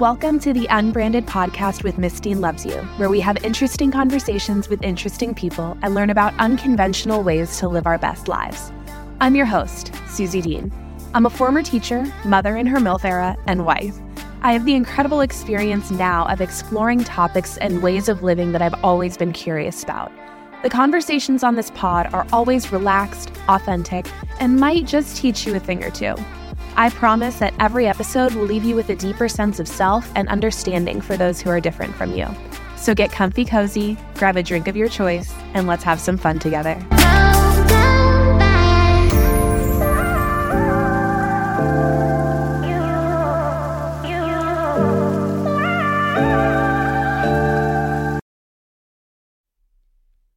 Welcome to the Unbranded Podcast with Dean Loves You, where we have interesting conversations with interesting people and learn about unconventional ways to live our best lives. I'm your host, Suzy Dean. I'm a former teacher, mother in her MILF era, and wife. I have the incredible experience now of exploring topics and ways of living that I've always been curious about. The conversations on this pod are always relaxed, authentic, and might just teach you a thing or two. I promise that every episode will leave you with a deeper sense of self and understanding for those who are different from you. So get comfy cozy, grab a drink of your choice, and let's have some fun together.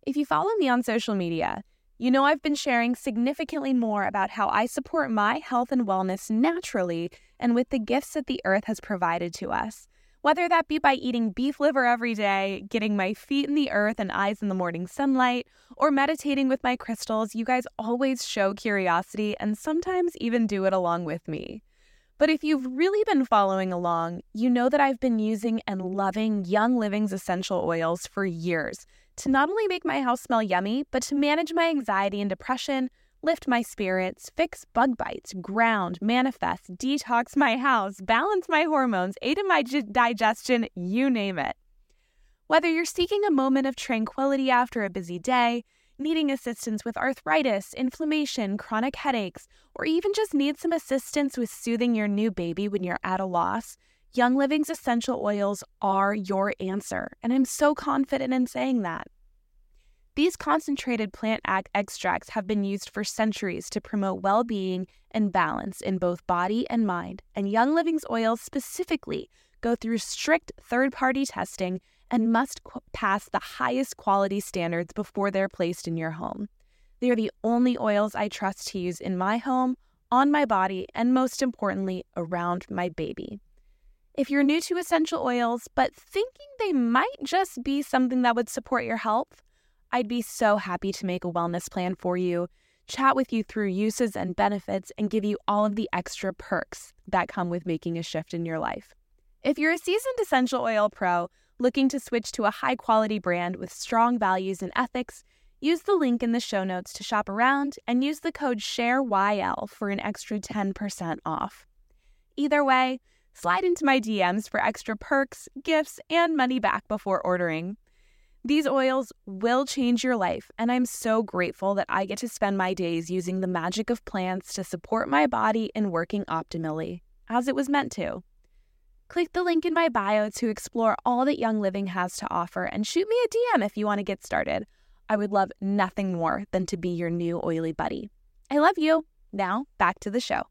If you follow me on social media, you know I've been sharing significantly more about how I support my health and wellness naturally and with the gifts that the earth has provided to us. Whether that be by eating beef liver every day, getting my feet in the earth and eyes in the morning sunlight, or meditating with my crystals, you guys always show curiosity and sometimes even do it along with me. But if you've really been following along, you know that I've been using and loving Young Living's essential oils for years to not only make my house smell yummy, but to manage my anxiety and depression, lift my spirits, fix bug bites, ground, manifest, detox my house, balance my hormones, aid in my digestion, you name it. Whether you're seeking a moment of tranquility after a busy day, needing assistance with arthritis, inflammation, chronic headaches, or even just need some assistance with soothing your new baby when you're at a loss, Young Living's essential oils are your answer. And I'm so confident in saying that. These concentrated plant extracts have been used for centuries to promote well being and balance in both body and mind, and Young Living's oils specifically go through strict third party testing and must qu- pass the highest quality standards before they're placed in your home. They are the only oils I trust to use in my home, on my body, and most importantly, around my baby. If you're new to essential oils, but thinking they might just be something that would support your health, I'd be so happy to make a wellness plan for you, chat with you through uses and benefits, and give you all of the extra perks that come with making a shift in your life. If you're a seasoned essential oil pro looking to switch to a high quality brand with strong values and ethics, use the link in the show notes to shop around and use the code SHAREYL for an extra 10% off. Either way, slide into my DMs for extra perks, gifts, and money back before ordering. These oils will change your life, and I'm so grateful that I get to spend my days using the magic of plants to support my body in working optimally, as it was meant to. Click the link in my bio to explore all that Young Living has to offer and shoot me a DM if you want to get started. I would love nothing more than to be your new oily buddy. I love you. Now, back to the show.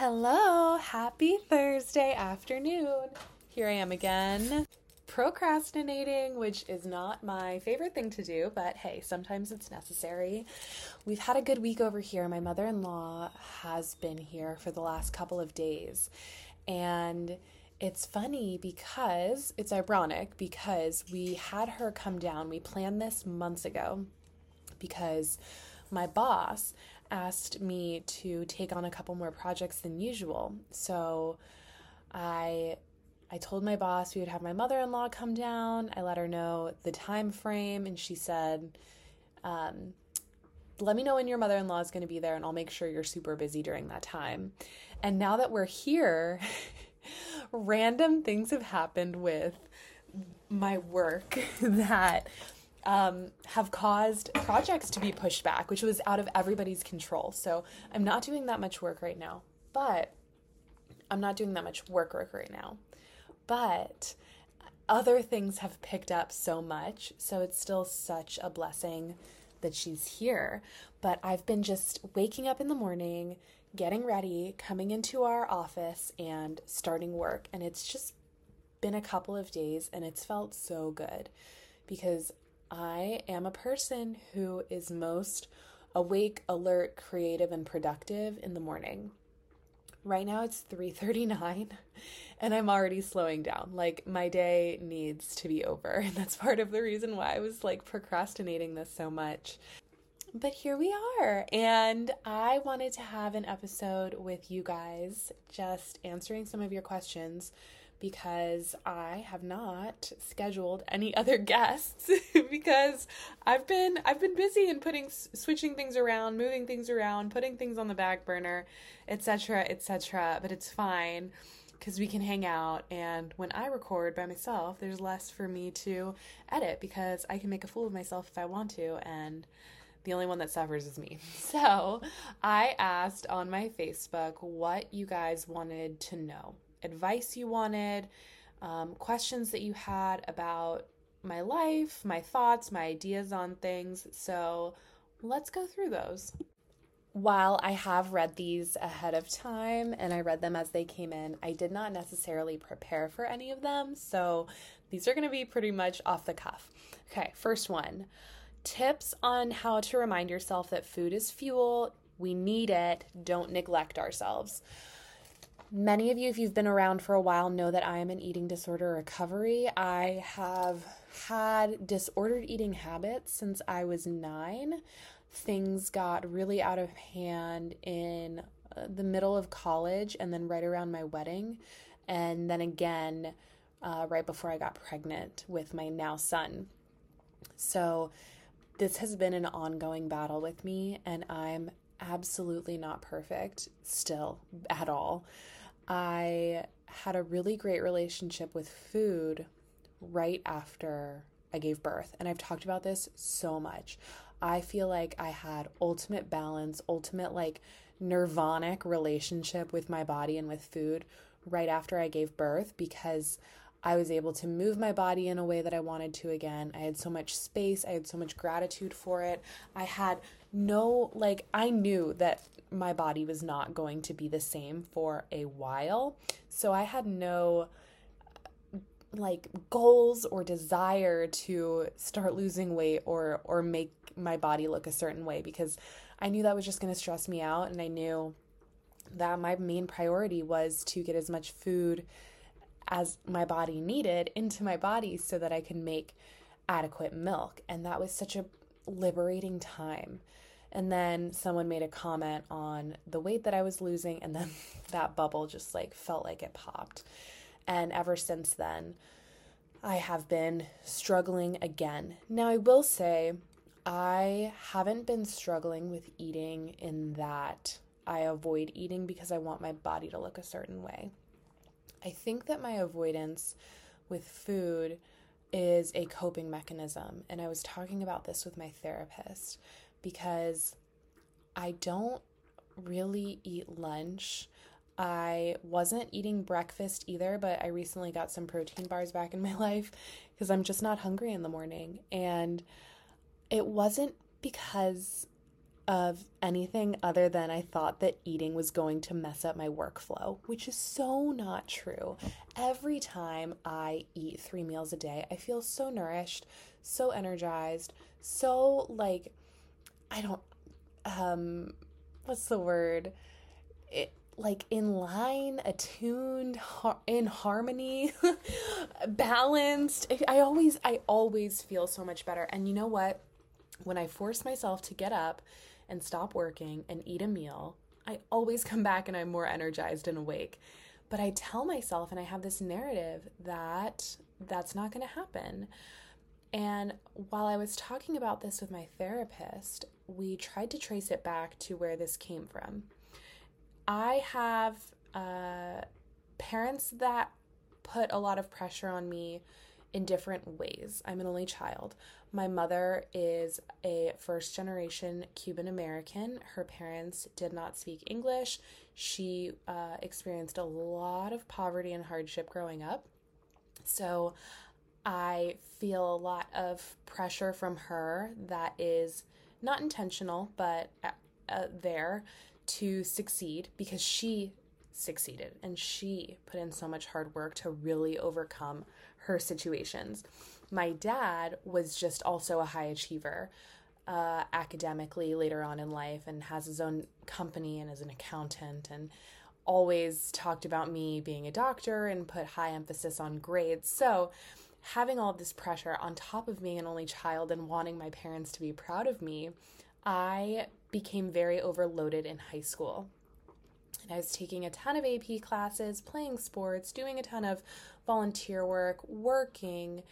Hello, happy Thursday afternoon. Here I am again procrastinating, which is not my favorite thing to do, but hey, sometimes it's necessary. We've had a good week over here. My mother in law has been here for the last couple of days. And it's funny because it's ironic because we had her come down. We planned this months ago because my boss asked me to take on a couple more projects than usual. So I I told my boss we would have my mother-in-law come down. I let her know the time frame, and she said, um, "Let me know when your mother-in-law is going to be there, and I'll make sure you're super busy during that time." And now that we're here, random things have happened with my work that um, have caused projects to be pushed back, which was out of everybody's control. So I'm not doing that much work right now, but I'm not doing that much work work right now but other things have picked up so much. So it's still such a blessing that she's here. But I've been just waking up in the morning, getting ready, coming into our office, and starting work. And it's just been a couple of days and it's felt so good because I am a person who is most awake, alert, creative, and productive in the morning. Right now it's 3:39 and I'm already slowing down. Like my day needs to be over. And that's part of the reason why I was like procrastinating this so much. But here we are. And I wanted to have an episode with you guys just answering some of your questions because I have not scheduled any other guests because I've been I've been busy and putting switching things around, moving things around, putting things on the back burner, etc., etc., but it's fine because we can hang out and when I record by myself, there's less for me to edit because I can make a fool of myself if I want to and the only one that suffers is me. So, I asked on my Facebook what you guys wanted to know advice you wanted, um, questions that you had about my life, my thoughts, my ideas on things. So let's go through those. While I have read these ahead of time and I read them as they came in, I did not necessarily prepare for any of them. So these are going to be pretty much off the cuff. Okay, first one tips on how to remind yourself that food is fuel. We need it. Don't neglect ourselves. Many of you, if you've been around for a while, know that I am in eating disorder recovery. I have had disordered eating habits since I was nine. Things got really out of hand in uh, the middle of college and then right around my wedding. And then again, uh, right before I got pregnant with my now son. So, this has been an ongoing battle with me, and I'm absolutely not perfect still at all. I had a really great relationship with food right after I gave birth. And I've talked about this so much. I feel like I had ultimate balance, ultimate like nirvanic relationship with my body and with food right after I gave birth because I was able to move my body in a way that I wanted to again. I had so much space, I had so much gratitude for it. I had no, like, I knew that my body was not going to be the same for a while. So I had no like goals or desire to start losing weight or or make my body look a certain way because I knew that was just going to stress me out and I knew that my main priority was to get as much food as my body needed into my body so that I could make adequate milk and that was such a liberating time and then someone made a comment on the weight that I was losing, and then that bubble just like felt like it popped. And ever since then, I have been struggling again. Now, I will say, I haven't been struggling with eating in that I avoid eating because I want my body to look a certain way. I think that my avoidance with food is a coping mechanism. And I was talking about this with my therapist because I don't really eat lunch. I wasn't eating breakfast either, but I recently got some protein bars back in my life because I'm just not hungry in the morning. And it wasn't because of anything other than I thought that eating was going to mess up my workflow, which is so not true. Every time I eat three meals a day, I feel so nourished, so energized, so like I don't um what's the word? It like in line, attuned, har- in harmony, balanced. I always I always feel so much better. And you know what? When I force myself to get up and stop working and eat a meal, I always come back and I'm more energized and awake. But I tell myself and I have this narrative that that's not going to happen. And while I was talking about this with my therapist, we tried to trace it back to where this came from. I have uh, parents that put a lot of pressure on me in different ways. I'm an only child. My mother is a first generation Cuban American. Her parents did not speak English. She uh, experienced a lot of poverty and hardship growing up. So I feel a lot of pressure from her that is not intentional, but uh, uh, there to succeed because she succeeded and she put in so much hard work to really overcome her situations. My dad was just also a high achiever uh, academically later on in life and has his own company and is an accountant and always talked about me being a doctor and put high emphasis on grades. So, having all this pressure on top of being an only child and wanting my parents to be proud of me, I became very overloaded in high school. And I was taking a ton of AP classes, playing sports, doing a ton of volunteer work, working,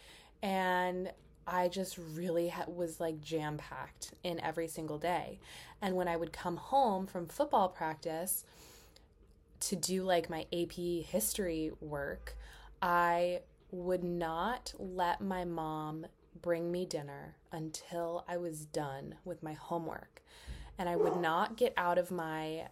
and I just really ha- was like jam packed in every single day. And when I would come home from football practice to do like my AP history work, I would not let my mom bring me dinner until I was done with my homework. And I would not get out of my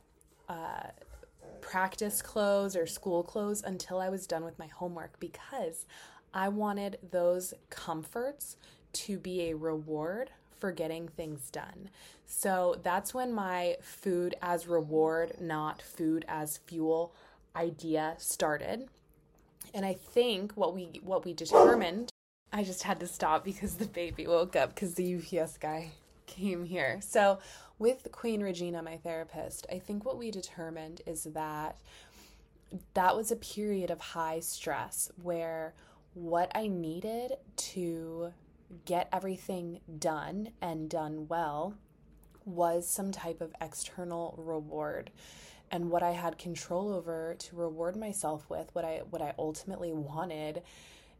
practice clothes or school clothes until I was done with my homework because I wanted those comforts to be a reward for getting things done. So that's when my food as reward, not food as fuel idea started. And I think what we what we determined, I just had to stop because the baby woke up because the UPS guy came here. So with Queen Regina, my therapist, I think what we determined is that that was a period of high stress where what I needed to get everything done and done well was some type of external reward and what I had control over to reward myself with what I what I ultimately wanted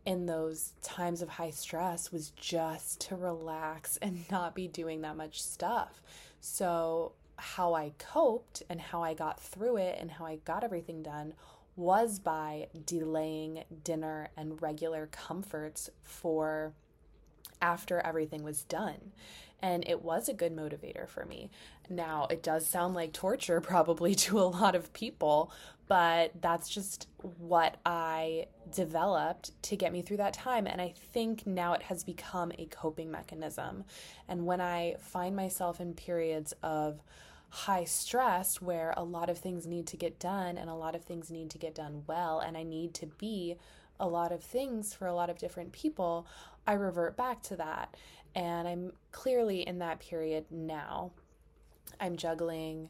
in those times of high stress was just to relax and not be doing that much stuff. So how I coped and how I got through it and how I got everything done was by delaying dinner and regular comforts for after everything was done. And it was a good motivator for me. Now, it does sound like torture probably to a lot of people, but that's just what I developed to get me through that time. And I think now it has become a coping mechanism. And when I find myself in periods of high stress where a lot of things need to get done and a lot of things need to get done well, and I need to be a lot of things for a lot of different people, I revert back to that. And I'm clearly in that period now. I'm juggling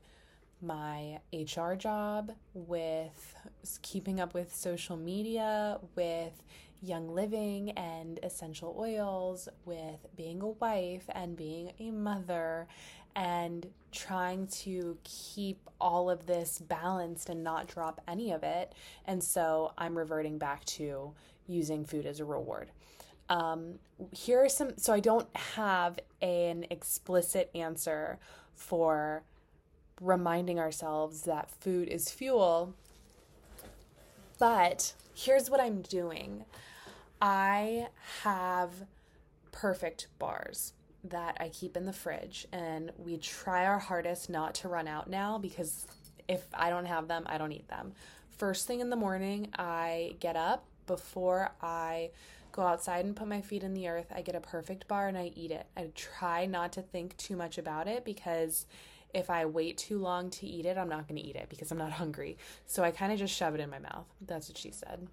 my HR job with keeping up with social media, with Young Living and essential oils, with being a wife and being a mother, and trying to keep all of this balanced and not drop any of it. And so I'm reverting back to using food as a reward. Um, here are some, so I don't have an explicit answer for reminding ourselves that food is fuel. But here's what I'm doing I have perfect bars that I keep in the fridge, and we try our hardest not to run out now because if I don't have them, I don't eat them. First thing in the morning, I get up before I go outside and put my feet in the earth. I get a perfect bar and I eat it. I try not to think too much about it because if I wait too long to eat it, I'm not going to eat it because I'm not hungry. So I kind of just shove it in my mouth. That's what she said.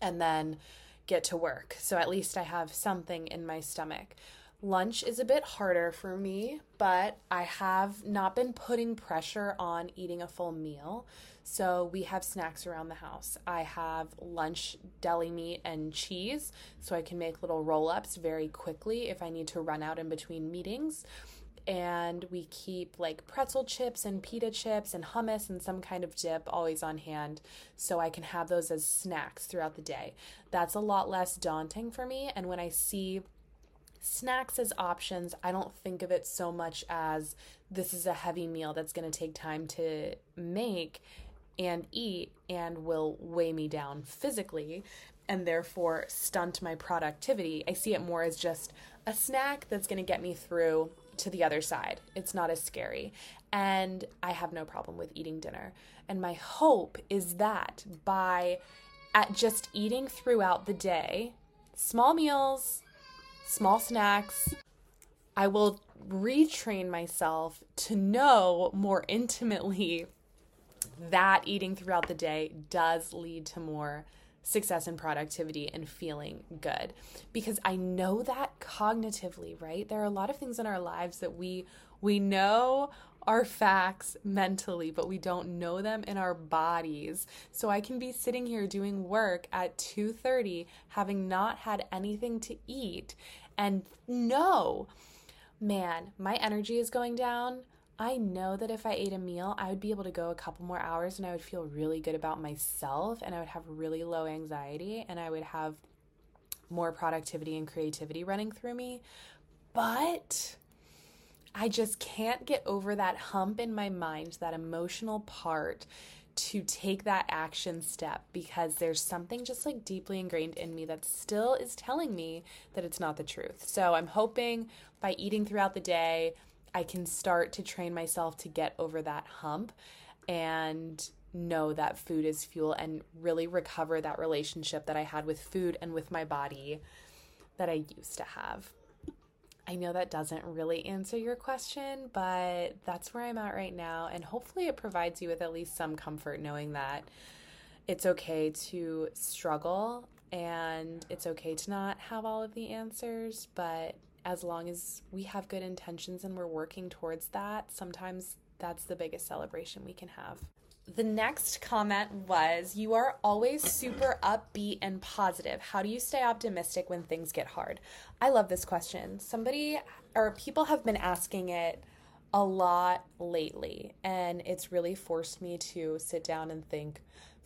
And then get to work. So at least I have something in my stomach. Lunch is a bit harder for me, but I have not been putting pressure on eating a full meal. So we have snacks around the house. I have lunch deli meat and cheese, so I can make little roll ups very quickly if I need to run out in between meetings. And we keep like pretzel chips and pita chips and hummus and some kind of dip always on hand so I can have those as snacks throughout the day. That's a lot less daunting for me. And when I see snacks as options, I don't think of it so much as this is a heavy meal that's going to take time to make and eat and will weigh me down physically and therefore stunt my productivity. I see it more as just a snack that's going to get me through to the other side. It's not as scary. And I have no problem with eating dinner. And my hope is that by at just eating throughout the day, small meals, small snacks, I will retrain myself to know more intimately that eating throughout the day does lead to more success and productivity and feeling good because I know that cognitively, right? There are a lot of things in our lives that we we know are facts mentally, but we don't know them in our bodies. So I can be sitting here doing work at 2:30 having not had anything to eat and know, man, my energy is going down I know that if I ate a meal, I would be able to go a couple more hours and I would feel really good about myself and I would have really low anxiety and I would have more productivity and creativity running through me. But I just can't get over that hump in my mind, that emotional part to take that action step because there's something just like deeply ingrained in me that still is telling me that it's not the truth. So I'm hoping by eating throughout the day, I can start to train myself to get over that hump and know that food is fuel and really recover that relationship that I had with food and with my body that I used to have. I know that doesn't really answer your question, but that's where I'm at right now. And hopefully, it provides you with at least some comfort knowing that it's okay to struggle and it's okay to not have all of the answers. But as long as we have good intentions and we're working towards that, sometimes that's the biggest celebration we can have. The next comment was You are always super upbeat and positive. How do you stay optimistic when things get hard? I love this question. Somebody or people have been asking it a lot lately, and it's really forced me to sit down and think,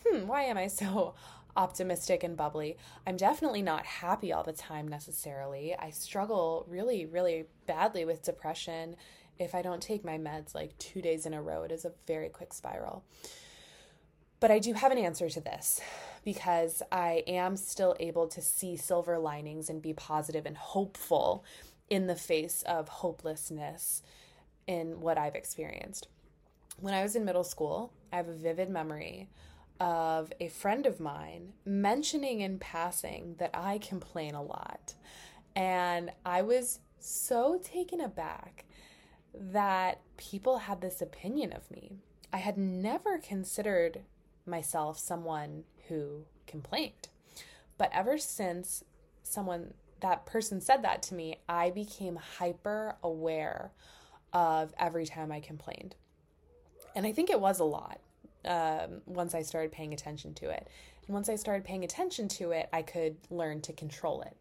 hmm, why am I so optimistic and bubbly? I'm definitely not happy all the time necessarily. I struggle really, really badly with depression if I don't take my meds like two days in a row, it is a very quick spiral. But I do have an answer to this because I am still able to see silver linings and be positive and hopeful in the face of hopelessness in what I've experienced. When I was in middle school, I have a vivid memory of a friend of mine mentioning in passing that I complain a lot. And I was so taken aback that people had this opinion of me. I had never considered myself someone who complained. But ever since someone, that person said that to me, I became hyper aware of every time I complained. And I think it was a lot um, once I started paying attention to it. And once I started paying attention to it, I could learn to control it.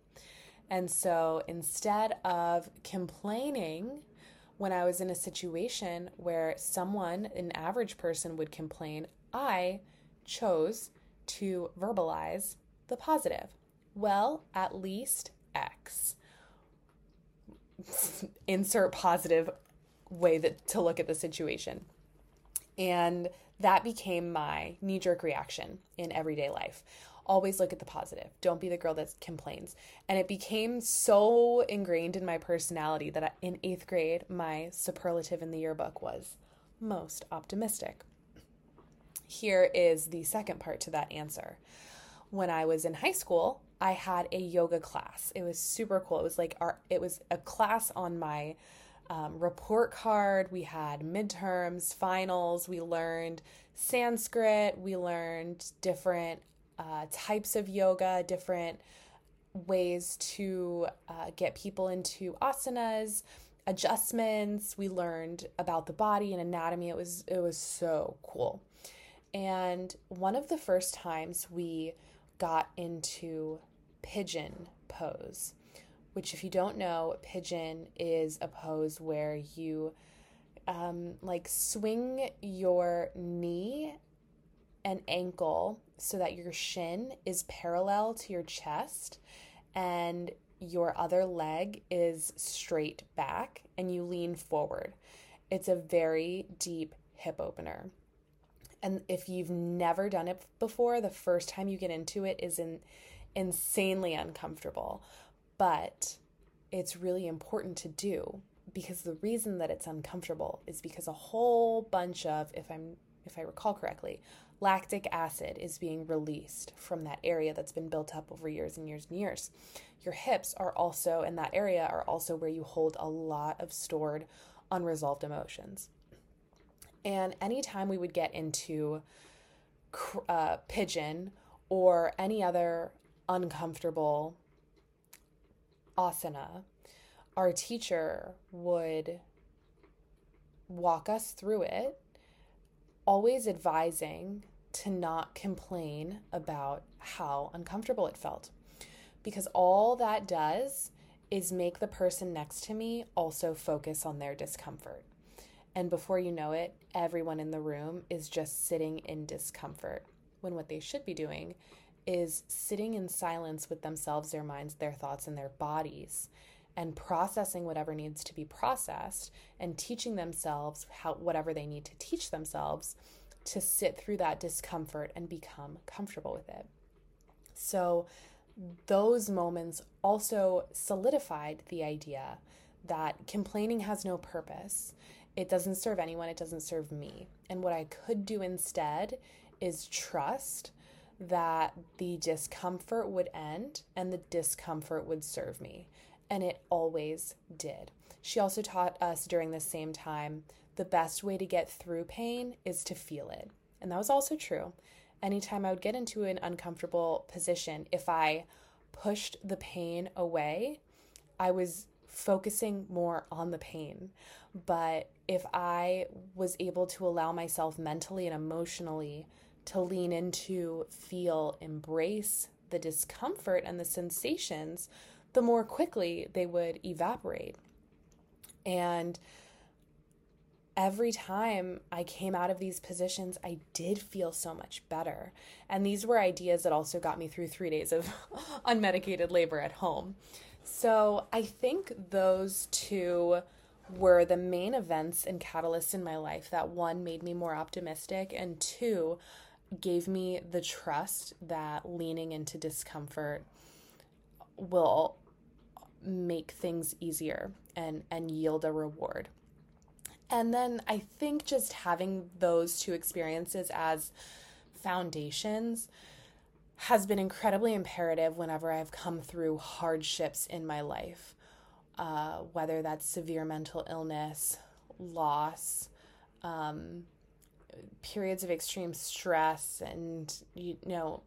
And so instead of complaining when I was in a situation where someone, an average person, would complain, I chose to verbalize the positive. Well, at least X. Insert positive way that to look at the situation. And that became my knee jerk reaction in everyday life always look at the positive. Don't be the girl that complains. And it became so ingrained in my personality that in eighth grade, my superlative in the yearbook was most optimistic. Here is the second part to that answer. When I was in high school, I had a yoga class. It was super cool. It was like our, it was a class on my um, report card. We had midterms, finals. We learned Sanskrit. We learned different uh, types of yoga, different ways to uh, get people into asanas, adjustments. We learned about the body and anatomy. It was it was so cool. And one of the first times we got into pigeon pose, which if you don't know, pigeon is a pose where you um, like swing your knee and ankle so that your shin is parallel to your chest and your other leg is straight back and you lean forward. It's a very deep hip opener. And if you've never done it before, the first time you get into it is in, insanely uncomfortable. But it's really important to do because the reason that it's uncomfortable is because a whole bunch of if I'm if I recall correctly, lactic acid is being released from that area that's been built up over years and years and years. Your hips are also, in that area, are also where you hold a lot of stored unresolved emotions. And anytime we would get into uh, pigeon or any other uncomfortable asana, our teacher would walk us through it always advising to not complain about how uncomfortable it felt. Because all that does is make the person next to me also focus on their discomfort. And before you know it, everyone in the room is just sitting in discomfort when what they should be doing is sitting in silence with themselves, their minds, their thoughts, and their bodies and processing whatever needs to be processed and teaching themselves how whatever they need to teach themselves to sit through that discomfort and become comfortable with it. So those moments also solidified the idea that complaining has no purpose. It doesn't serve anyone, it doesn't serve me. And what I could do instead is trust that the discomfort would end and the discomfort would serve me. And it always did. She also taught us during the same time the best way to get through pain is to feel it. And that was also true. Anytime I would get into an uncomfortable position, if I pushed the pain away, I was focusing more on the pain. But if I was able to allow myself mentally and emotionally to lean into, feel, embrace the discomfort and the sensations, the more quickly they would evaporate. And every time I came out of these positions, I did feel so much better. And these were ideas that also got me through three days of unmedicated labor at home. So I think those two were the main events and catalysts in my life that one made me more optimistic, and two, gave me the trust that leaning into discomfort will make things easier and and yield a reward. And then I think just having those two experiences as foundations has been incredibly imperative whenever I've come through hardships in my life, uh, whether that's severe mental illness, loss, um, periods of extreme stress and you know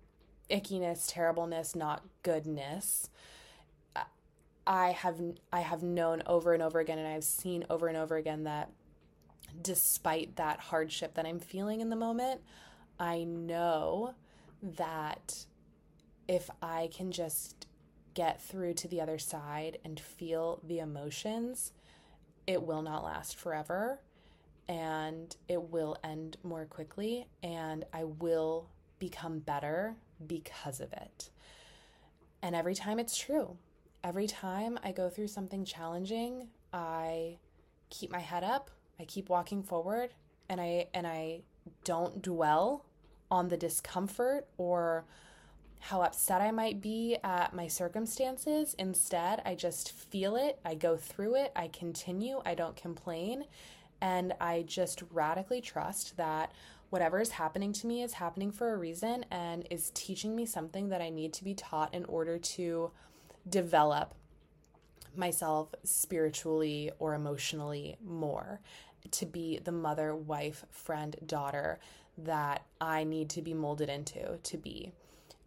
ickiness terribleness not goodness. I have i have known over and over again and i've seen over and over again that despite that hardship that i'm feeling in the moment i know that if i can just get through to the other side and feel the emotions it will not last forever and it will end more quickly and I will become better because of it. And every time it's true. Every time I go through something challenging, I keep my head up, I keep walking forward, and I and I don't dwell on the discomfort or how upset I might be at my circumstances. Instead, I just feel it, I go through it, I continue, I don't complain, and I just radically trust that whatever is happening to me is happening for a reason and is teaching me something that I need to be taught in order to develop myself spiritually or emotionally more, to be the mother, wife, friend, daughter that I need to be molded into to be.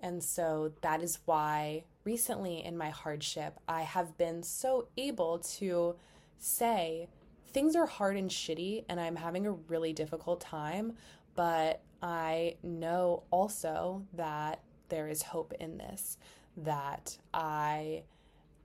And so that is why recently in my hardship, I have been so able to say, things are hard and shitty and I'm having a really difficult time, but I know also that there is hope in this, that I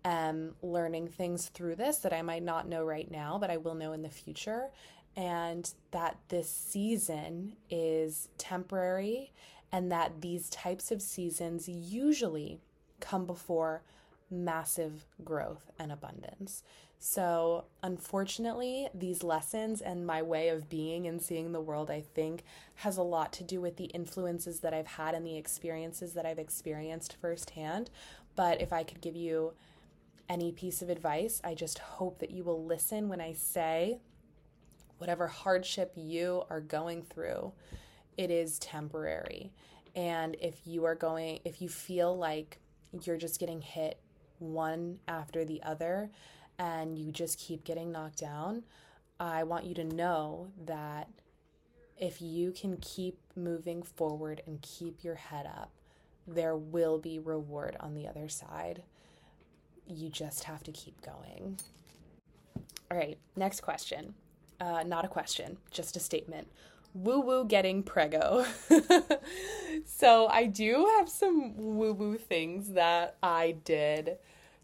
am learning things through this that I might not know right now, but I will know in the future, and that this season is temporary, and that these types of seasons usually come before massive growth and abundance. So, unfortunately, these lessons and my way of being and seeing the world, I think, has a lot to do with the influences that I've had and the experiences that I've experienced firsthand. But if I could give you any piece of advice, I just hope that you will listen when I say whatever hardship you are going through, it is temporary. And if you are going, if you feel like you're just getting hit one after the other, and you just keep getting knocked down, I want you to know that if you can keep moving forward and keep your head up, there will be reward on the other side. You just have to keep going. All right, next question. Uh, not a question, just a statement. Woo woo getting prego. so, I do have some woo woo things that I did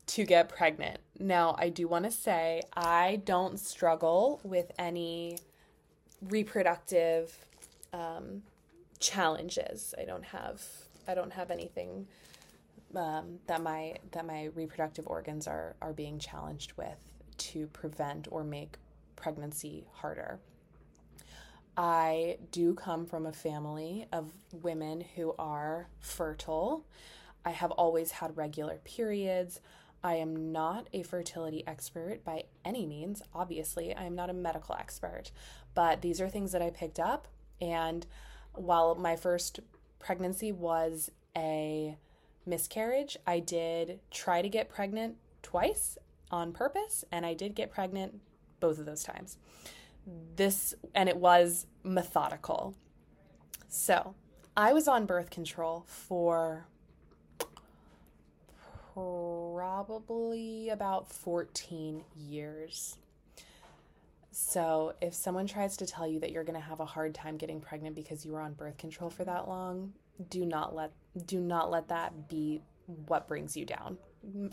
to get pregnant. Now, I do want to say I don't struggle with any reproductive um, challenges. I don't have I don't have anything um, that my that my reproductive organs are are being challenged with to prevent or make pregnancy harder. I do come from a family of women who are fertile. I have always had regular periods. I am not a fertility expert by any means. Obviously, I am not a medical expert, but these are things that I picked up. And while my first pregnancy was a miscarriage, I did try to get pregnant twice on purpose, and I did get pregnant both of those times. This, and it was methodical. So I was on birth control for probably about 14 years. So, if someone tries to tell you that you're going to have a hard time getting pregnant because you were on birth control for that long, do not let do not let that be what brings you down.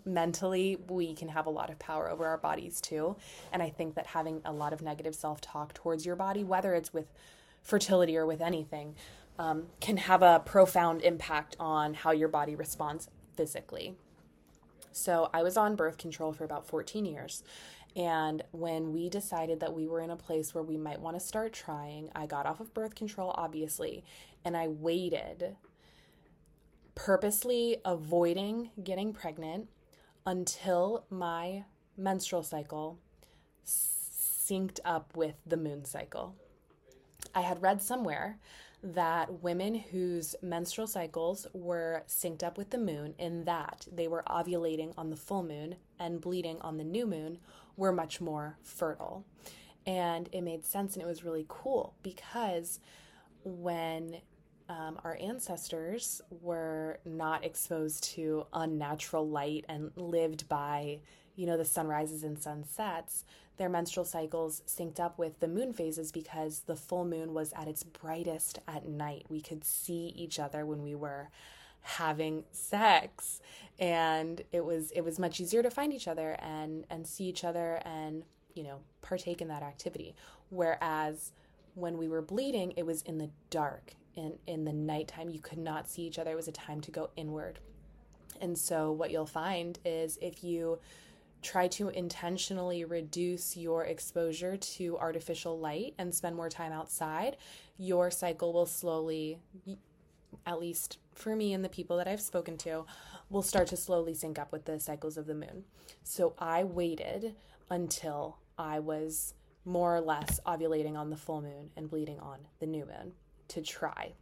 Mentally, we can have a lot of power over our bodies too, and I think that having a lot of negative self-talk towards your body, whether it's with fertility or with anything, um, can have a profound impact on how your body responds physically. So I was on birth control for about 14 years. And when we decided that we were in a place where we might want to start trying, I got off of birth control, obviously, and I waited, purposely avoiding getting pregnant until my menstrual cycle synced up with the moon cycle. I had read somewhere that women whose menstrual cycles were synced up with the moon, in that they were ovulating on the full moon and bleeding on the new moon, were much more fertile. And it made sense and it was really cool because when um, our ancestors were not exposed to unnatural light and lived by, you know, the sunrises and sunsets, their menstrual cycles synced up with the moon phases because the full moon was at its brightest at night. We could see each other when we were having sex and it was it was much easier to find each other and and see each other and you know partake in that activity. Whereas when we were bleeding it was in the dark in in the nighttime. You could not see each other. It was a time to go inward. And so what you'll find is if you try to intentionally reduce your exposure to artificial light and spend more time outside, your cycle will slowly, at least for me and the people that I've spoken to, will start to slowly sync up with the cycles of the moon. So I waited until I was more or less ovulating on the full moon and bleeding on the new moon to try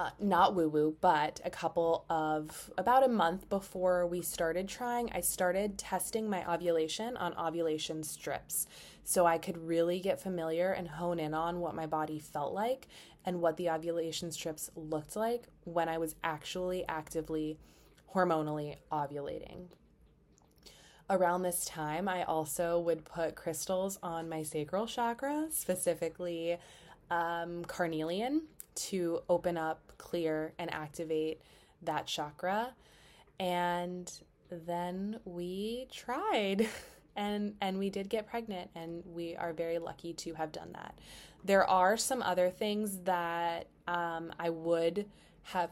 uh, not woo woo, but a couple of about a month before we started trying, I started testing my ovulation on ovulation strips so I could really get familiar and hone in on what my body felt like and what the ovulation strips looked like when I was actually actively hormonally ovulating. Around this time, I also would put crystals on my sacral chakra, specifically um, carnelian, to open up, clear, and activate that chakra. And then we tried and and we did get pregnant and we are very lucky to have done that. There are some other things that um, I would have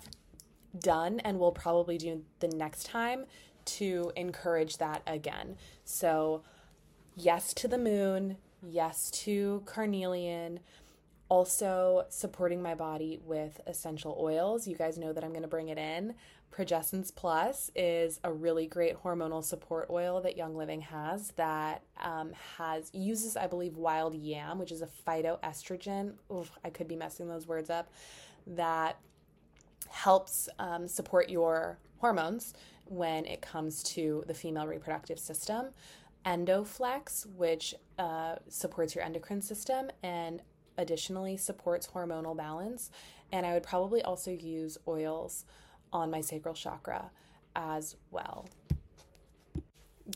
done and will probably do the next time to encourage that again. So, yes to the moon, yes to carnelian, also supporting my body with essential oils. You guys know that I'm going to bring it in. Progessence Plus is a really great hormonal support oil that Young Living has that um, has uses, I believe, wild yam, which is a phytoestrogen. Oof, I could be messing those words up. That helps um, support your hormones when it comes to the female reproductive system. EndoFlex, which uh, supports your endocrine system, and additionally supports hormonal balance. And I would probably also use oils on my sacral chakra as well.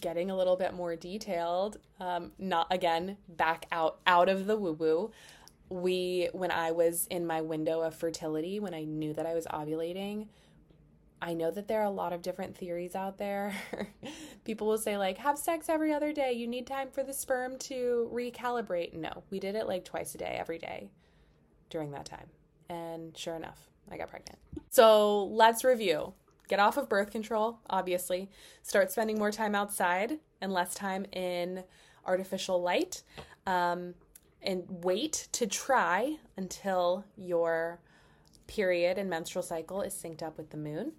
Getting a little bit more detailed, um, not again back out out of the woo woo. We when I was in my window of fertility, when I knew that I was ovulating, I know that there are a lot of different theories out there. People will say, like, have sex every other day. You need time for the sperm to recalibrate. No, we did it like twice a day, every day during that time. And sure enough, I got pregnant. So let's review. Get off of birth control, obviously. Start spending more time outside and less time in artificial light. Um, and wait to try until your period and menstrual cycle is synced up with the moon.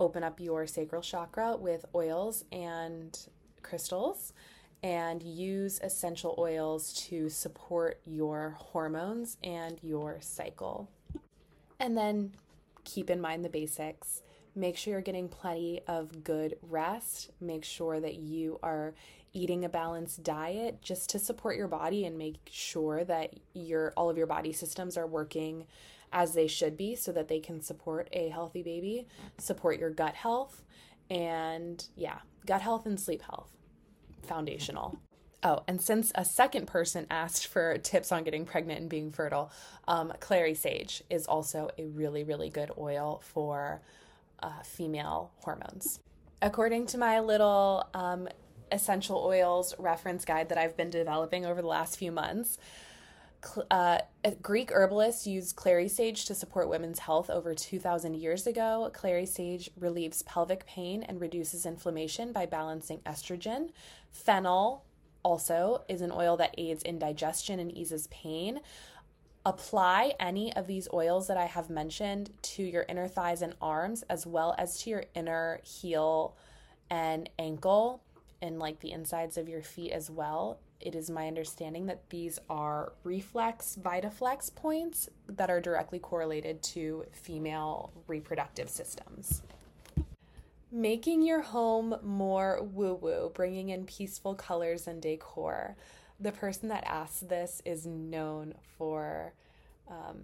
Open up your sacral chakra with oils and crystals and use essential oils to support your hormones and your cycle. And then keep in mind the basics. Make sure you're getting plenty of good rest. Make sure that you are eating a balanced diet just to support your body and make sure that your all of your body systems are working as they should be so that they can support a healthy baby, support your gut health, and yeah, gut health and sleep health. Foundational. Oh, and since a second person asked for tips on getting pregnant and being fertile, um, clary sage is also a really, really good oil for uh, female hormones. According to my little um, essential oils reference guide that I've been developing over the last few months, uh, Greek herbalists used clary sage to support women's health over 2,000 years ago. Clary sage relieves pelvic pain and reduces inflammation by balancing estrogen. Fennel also is an oil that aids in digestion and eases pain. Apply any of these oils that I have mentioned to your inner thighs and arms, as well as to your inner heel and ankle, and like the insides of your feet as well it is my understanding that these are reflex vitaflex points that are directly correlated to female reproductive systems. Making your home more woo woo, bringing in peaceful colors and decor. The person that asked this is known for. Um,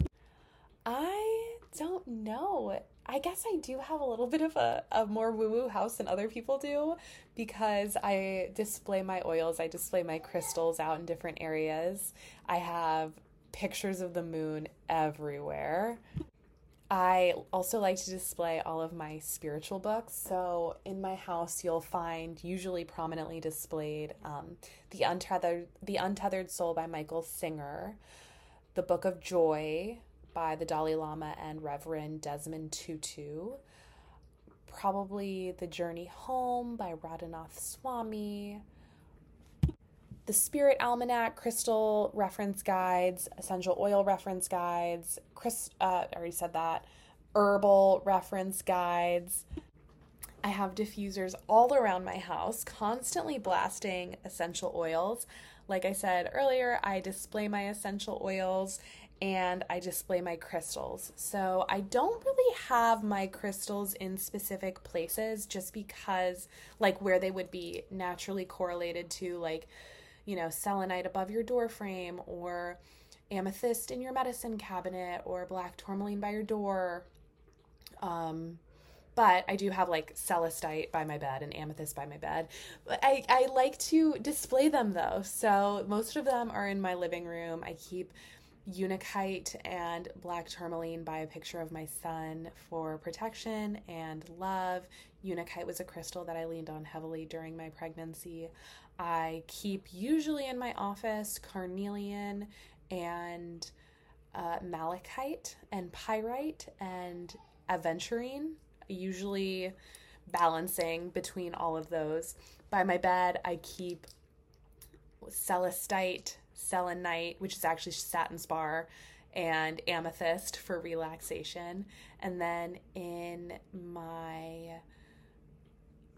I don't know. I guess I do have a little bit of a, a more woo woo house than other people do because I display my oils, I display my crystals out in different areas. I have pictures of the moon everywhere. I also like to display all of my spiritual books. So in my house, you'll find usually prominently displayed um, the untethered the untethered soul by Michael Singer, the Book of Joy by the Dalai Lama and Reverend Desmond Tutu. Probably The Journey Home by Radhanath Swami. The Spirit Almanac, Crystal Reference Guides, Essential Oil Reference Guides, Chris, uh, I already said that, Herbal Reference Guides. I have diffusers all around my house, constantly blasting essential oils. Like I said earlier, I display my essential oils and I display my crystals. So I don't really have my crystals in specific places just because, like, where they would be naturally correlated to, like, you know, selenite above your door frame or amethyst in your medicine cabinet or black tourmaline by your door. Um, but I do have like celestite by my bed and amethyst by my bed. I, I like to display them though. So most of them are in my living room. I keep Unakite and black tourmaline by a picture of my son for protection and love. Unakite was a crystal that I leaned on heavily during my pregnancy. I keep usually in my office carnelian and uh, malachite and pyrite and aventurine, usually balancing between all of those. By my bed, I keep celestite selenite, which is actually satin spar, and amethyst for relaxation. And then in my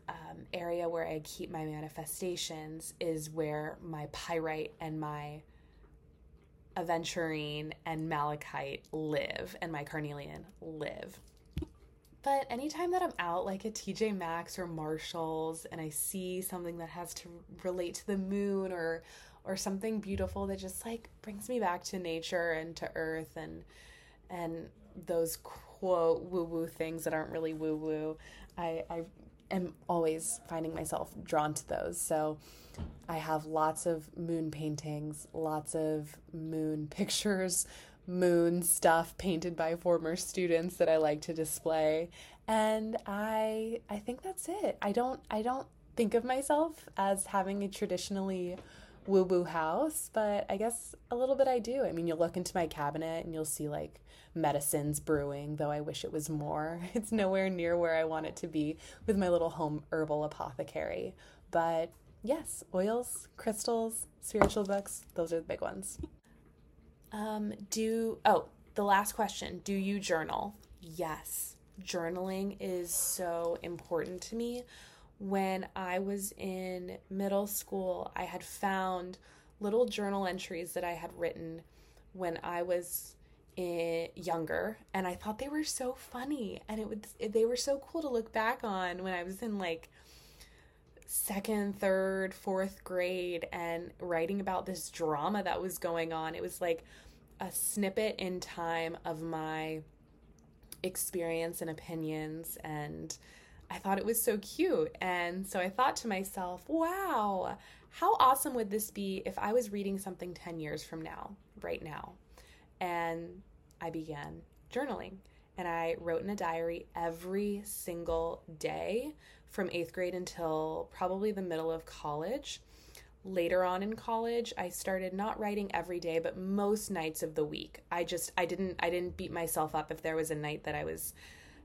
um, area where I keep my manifestations is where my pyrite and my aventurine and malachite live, and my carnelian live. But anytime that I'm out, like at TJ Maxx or Marshalls, and I see something that has to relate to the moon or or something beautiful that just like brings me back to nature and to earth and and those quote woo woo things that aren't really woo woo. I, I am always finding myself drawn to those. So I have lots of moon paintings, lots of moon pictures, moon stuff painted by former students that I like to display. And I I think that's it. I don't I don't think of myself as having a traditionally woo woo house, but I guess a little bit I do. I mean, you'll look into my cabinet and you'll see like medicines brewing, though I wish it was more. It's nowhere near where I want it to be with my little home herbal apothecary. But yes, oils, crystals, spiritual books, those are the big ones. Um, do oh, the last question, do you journal? Yes. Journaling is so important to me when I was in middle school, I had found little journal entries that I had written when I was in, younger and I thought they were so funny and it would they were so cool to look back on when I was in like second, third, fourth grade and writing about this drama that was going on. It was like a snippet in time of my experience and opinions and I thought it was so cute. And so I thought to myself, wow, how awesome would this be if I was reading something 10 years from now, right now? And I began journaling. And I wrote in a diary every single day from eighth grade until probably the middle of college. Later on in college, I started not writing every day, but most nights of the week. I just I didn't I didn't beat myself up if there was a night that I was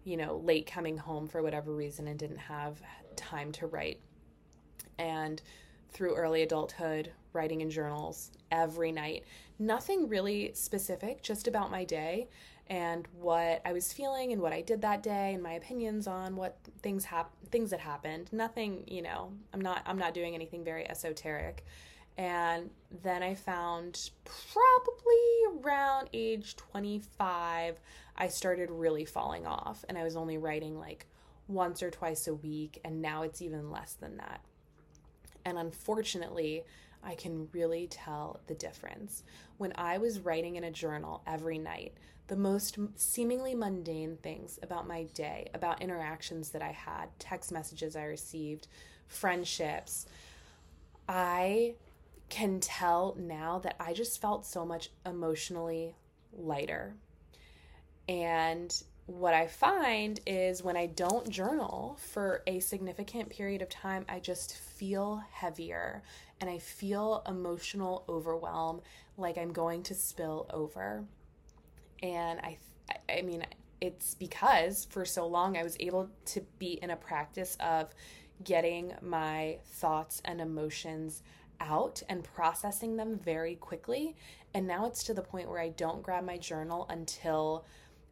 you know, late coming home for whatever reason and didn't have time to write. And through early adulthood, writing in journals every night. Nothing really specific, just about my day and what I was feeling and what I did that day and my opinions on what things hap- things that happened. Nothing, you know, I'm not I'm not doing anything very esoteric. And then I found probably around age 25, I started really falling off. And I was only writing like once or twice a week. And now it's even less than that. And unfortunately, I can really tell the difference. When I was writing in a journal every night, the most seemingly mundane things about my day, about interactions that I had, text messages I received, friendships, I can tell now that I just felt so much emotionally lighter. And what I find is when I don't journal for a significant period of time, I just feel heavier and I feel emotional overwhelm like I'm going to spill over. And I I mean it's because for so long I was able to be in a practice of getting my thoughts and emotions out and processing them very quickly. And now it's to the point where I don't grab my journal until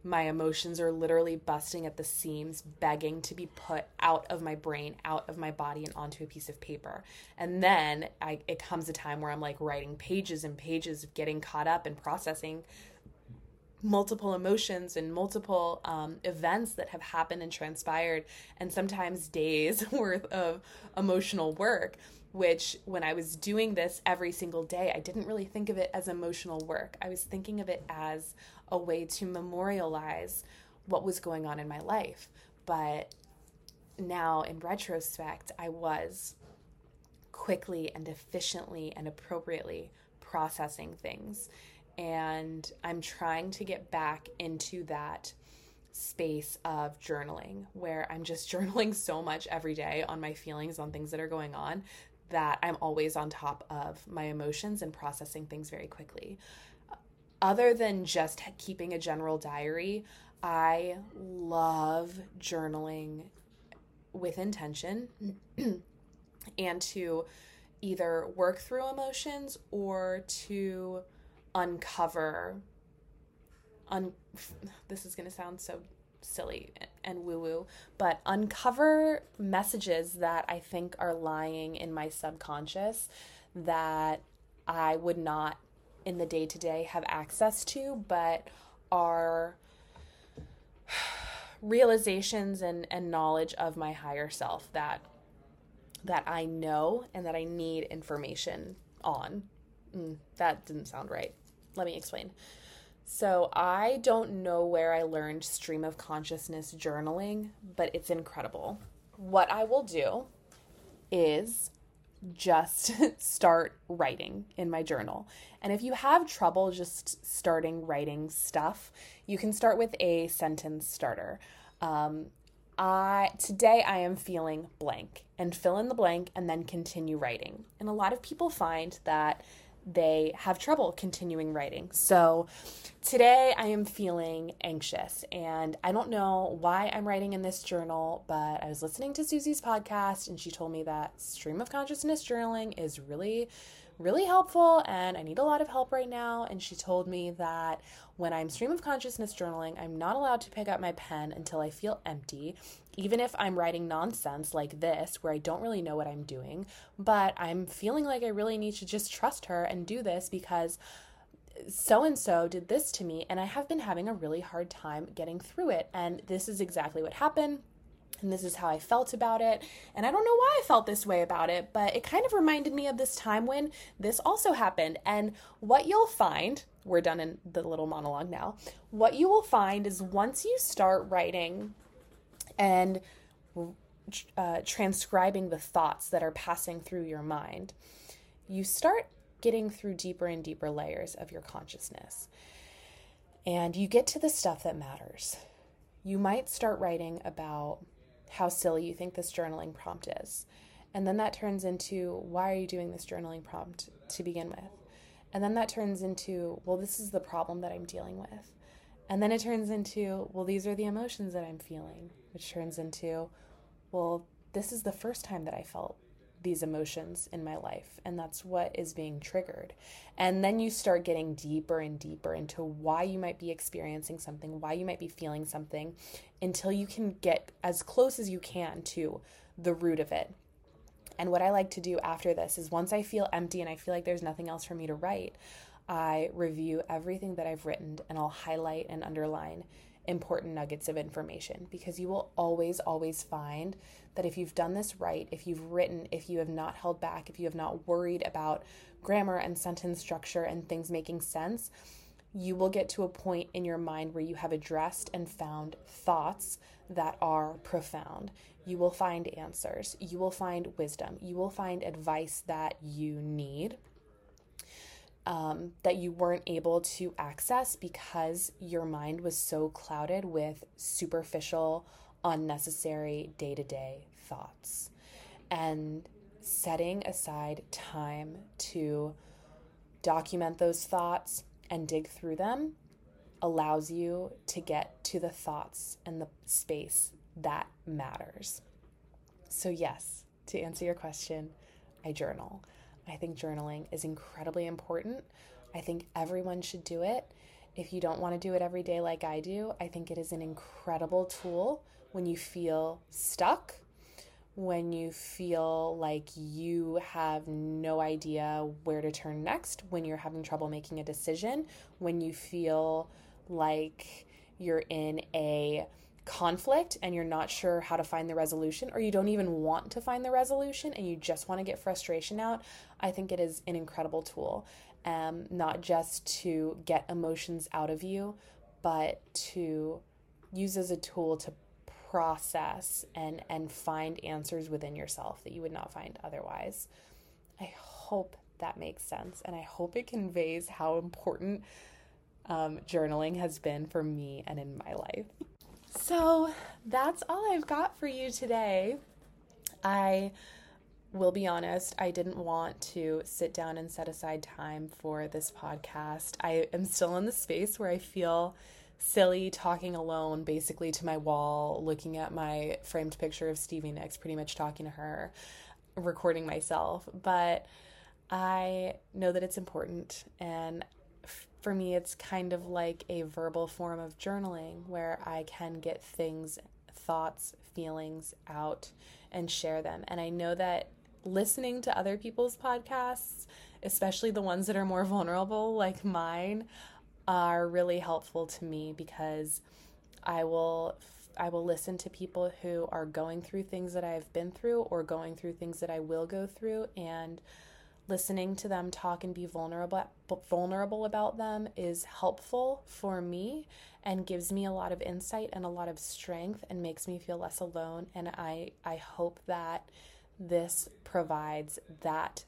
my emotions are literally busting at the seams, begging to be put out of my brain, out of my body, and onto a piece of paper. And then I, it comes a time where I'm like writing pages and pages of getting caught up and processing multiple emotions and multiple um, events that have happened and transpired, and sometimes days worth of emotional work which when I was doing this every single day, I didn't really think of it as emotional work. I was thinking of it as a way to memorialize what was going on in my life. But now, in retrospect, I was quickly and efficiently and appropriately processing things. And I'm trying to get back into that space of journaling where I'm just journaling so much every day on my feelings on things that are going on that I'm always on top of my emotions and processing things very quickly. Other than just keeping a general diary, I love journaling with intention and to either work through emotions or to uncover un this is going to sound so silly and woo woo, but uncover messages that I think are lying in my subconscious that I would not in the day to day have access to, but are realizations and, and knowledge of my higher self that that I know and that I need information on. Mm, that didn't sound right. Let me explain. So I don't know where I learned stream of consciousness journaling, but it's incredible. What I will do is just start writing in my journal. And if you have trouble just starting writing stuff, you can start with a sentence starter. Um, I today I am feeling blank and fill in the blank and then continue writing. And a lot of people find that they have trouble continuing writing. So today I am feeling anxious and I don't know why I'm writing in this journal, but I was listening to Suzy's podcast and she told me that stream of consciousness journaling is really really helpful and I need a lot of help right now. And she told me that when I'm stream of consciousness journaling, I'm not allowed to pick up my pen until I feel empty, even if I'm writing nonsense like this, where I don't really know what I'm doing. But I'm feeling like I really need to just trust her and do this because so and so did this to me, and I have been having a really hard time getting through it. And this is exactly what happened and this is how I felt about it. And I don't know why I felt this way about it, but it kind of reminded me of this time when this also happened. And what you'll find, we're done in the little monologue now, what you will find is once you start writing and uh, transcribing the thoughts that are passing through your mind, you start getting through deeper and deeper layers of your consciousness. And you get to the stuff that matters. You might start writing about how silly you think this journaling prompt is. And then that turns into why are you doing this journaling prompt to begin with? And then that turns into, well, this is the problem that I'm dealing with. And then it turns into, well, these are the emotions that I'm feeling, which turns into, well, this is the first time that I felt these emotions in my life and that's what is being triggered and then you start getting deeper and deeper into why you might be experiencing something why you might be feeling something until you can get as close as you can to the root of it and what i like to do after this is once i feel empty and i feel like there's nothing else for me to write i review everything that i've written and i'll highlight and underline important nuggets of information. Because you will always, always find that if you've done this right, if you've written, if you have not held back, if you have not worried about grammar and sentence structure and things making sense, you will get to a point in your mind where you have addressed and found thoughts that are profound. You will find answers. You will find wisdom. You will find advice that you need um, that you weren't able to access because your mind was so clouded with superficial, unnecessary day to day thoughts. And setting aside time to document those thoughts and dig through them allows you to get to the thoughts and the space that matters. So, yes, to answer your question, I journal. I think journaling is incredibly important. I think everyone should do it. If you don't want to do it every day like I do, I think it is an incredible tool when you feel stuck, when you feel like you have no idea where to turn next, when you're having trouble making a decision, when you feel like you're in a conflict and you're not sure how to find the resolution, or you don't even want to find the resolution and you just want to get frustration out, I think it is an incredible tool. Um, not just to get emotions out of you, but to use as a tool to process and and find answers within yourself that you would not find otherwise. I hope that makes sense, and I hope it conveys how important um, journaling has been for me and in my life. So that's all I've got for you today. I will be honest, I didn't want to sit down and set aside time for this podcast. I am still in the space where I feel silly talking alone, basically to my wall, looking at my framed picture of Stevie Nicks, pretty much talking to her, recording myself. But I know that it's important and for me, it's kind of like a verbal form of journaling where I can get things, thoughts, feelings out and share them. And I know that listening to other people's podcasts, especially the ones that are more vulnerable, like mine, are really helpful to me because I will I will listen to people who are going through things that I've been through or going through things that I will go through and listening to them talk and be vulnerable vulnerable about them is helpful for me and gives me a lot of insight and a lot of strength and makes me feel less alone and I I hope that this provides that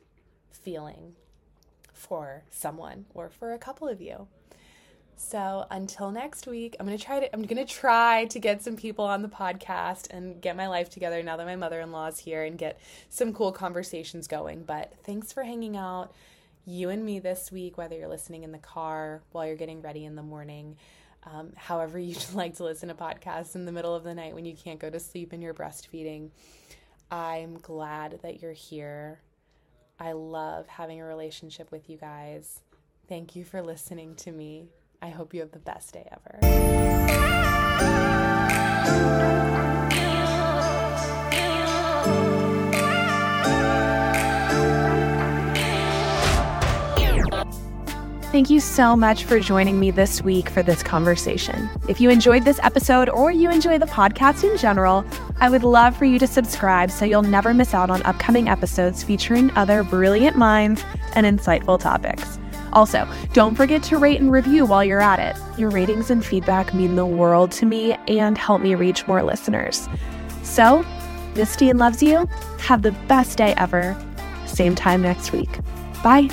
feeling for someone or for a couple of you. So until next week, I'm gonna try to I'm gonna try to get some people on the podcast and get my life together now that my mother-in-law is here and get some cool conversations going. But thanks for hanging out, you and me this week, whether you're listening in the car while you're getting ready in the morning. Um, however, you'd like to listen to podcasts in the middle of the night when you can't go to sleep and you're breastfeeding. I'm glad that you're here. I love having a relationship with you guys. Thank you for listening to me. I hope you have the best day ever. Thank you so much for joining me this week for this conversation. If you enjoyed this episode or you enjoy the podcast in general, I would love for you to subscribe so you'll never miss out on upcoming episodes featuring other brilliant minds and insightful topics. Also, don't forget to rate and review while you're at it. Your ratings and feedback mean the world to me and help me reach more listeners. So, Miss Dean loves you. Have the best day ever. Same time next week. Bye.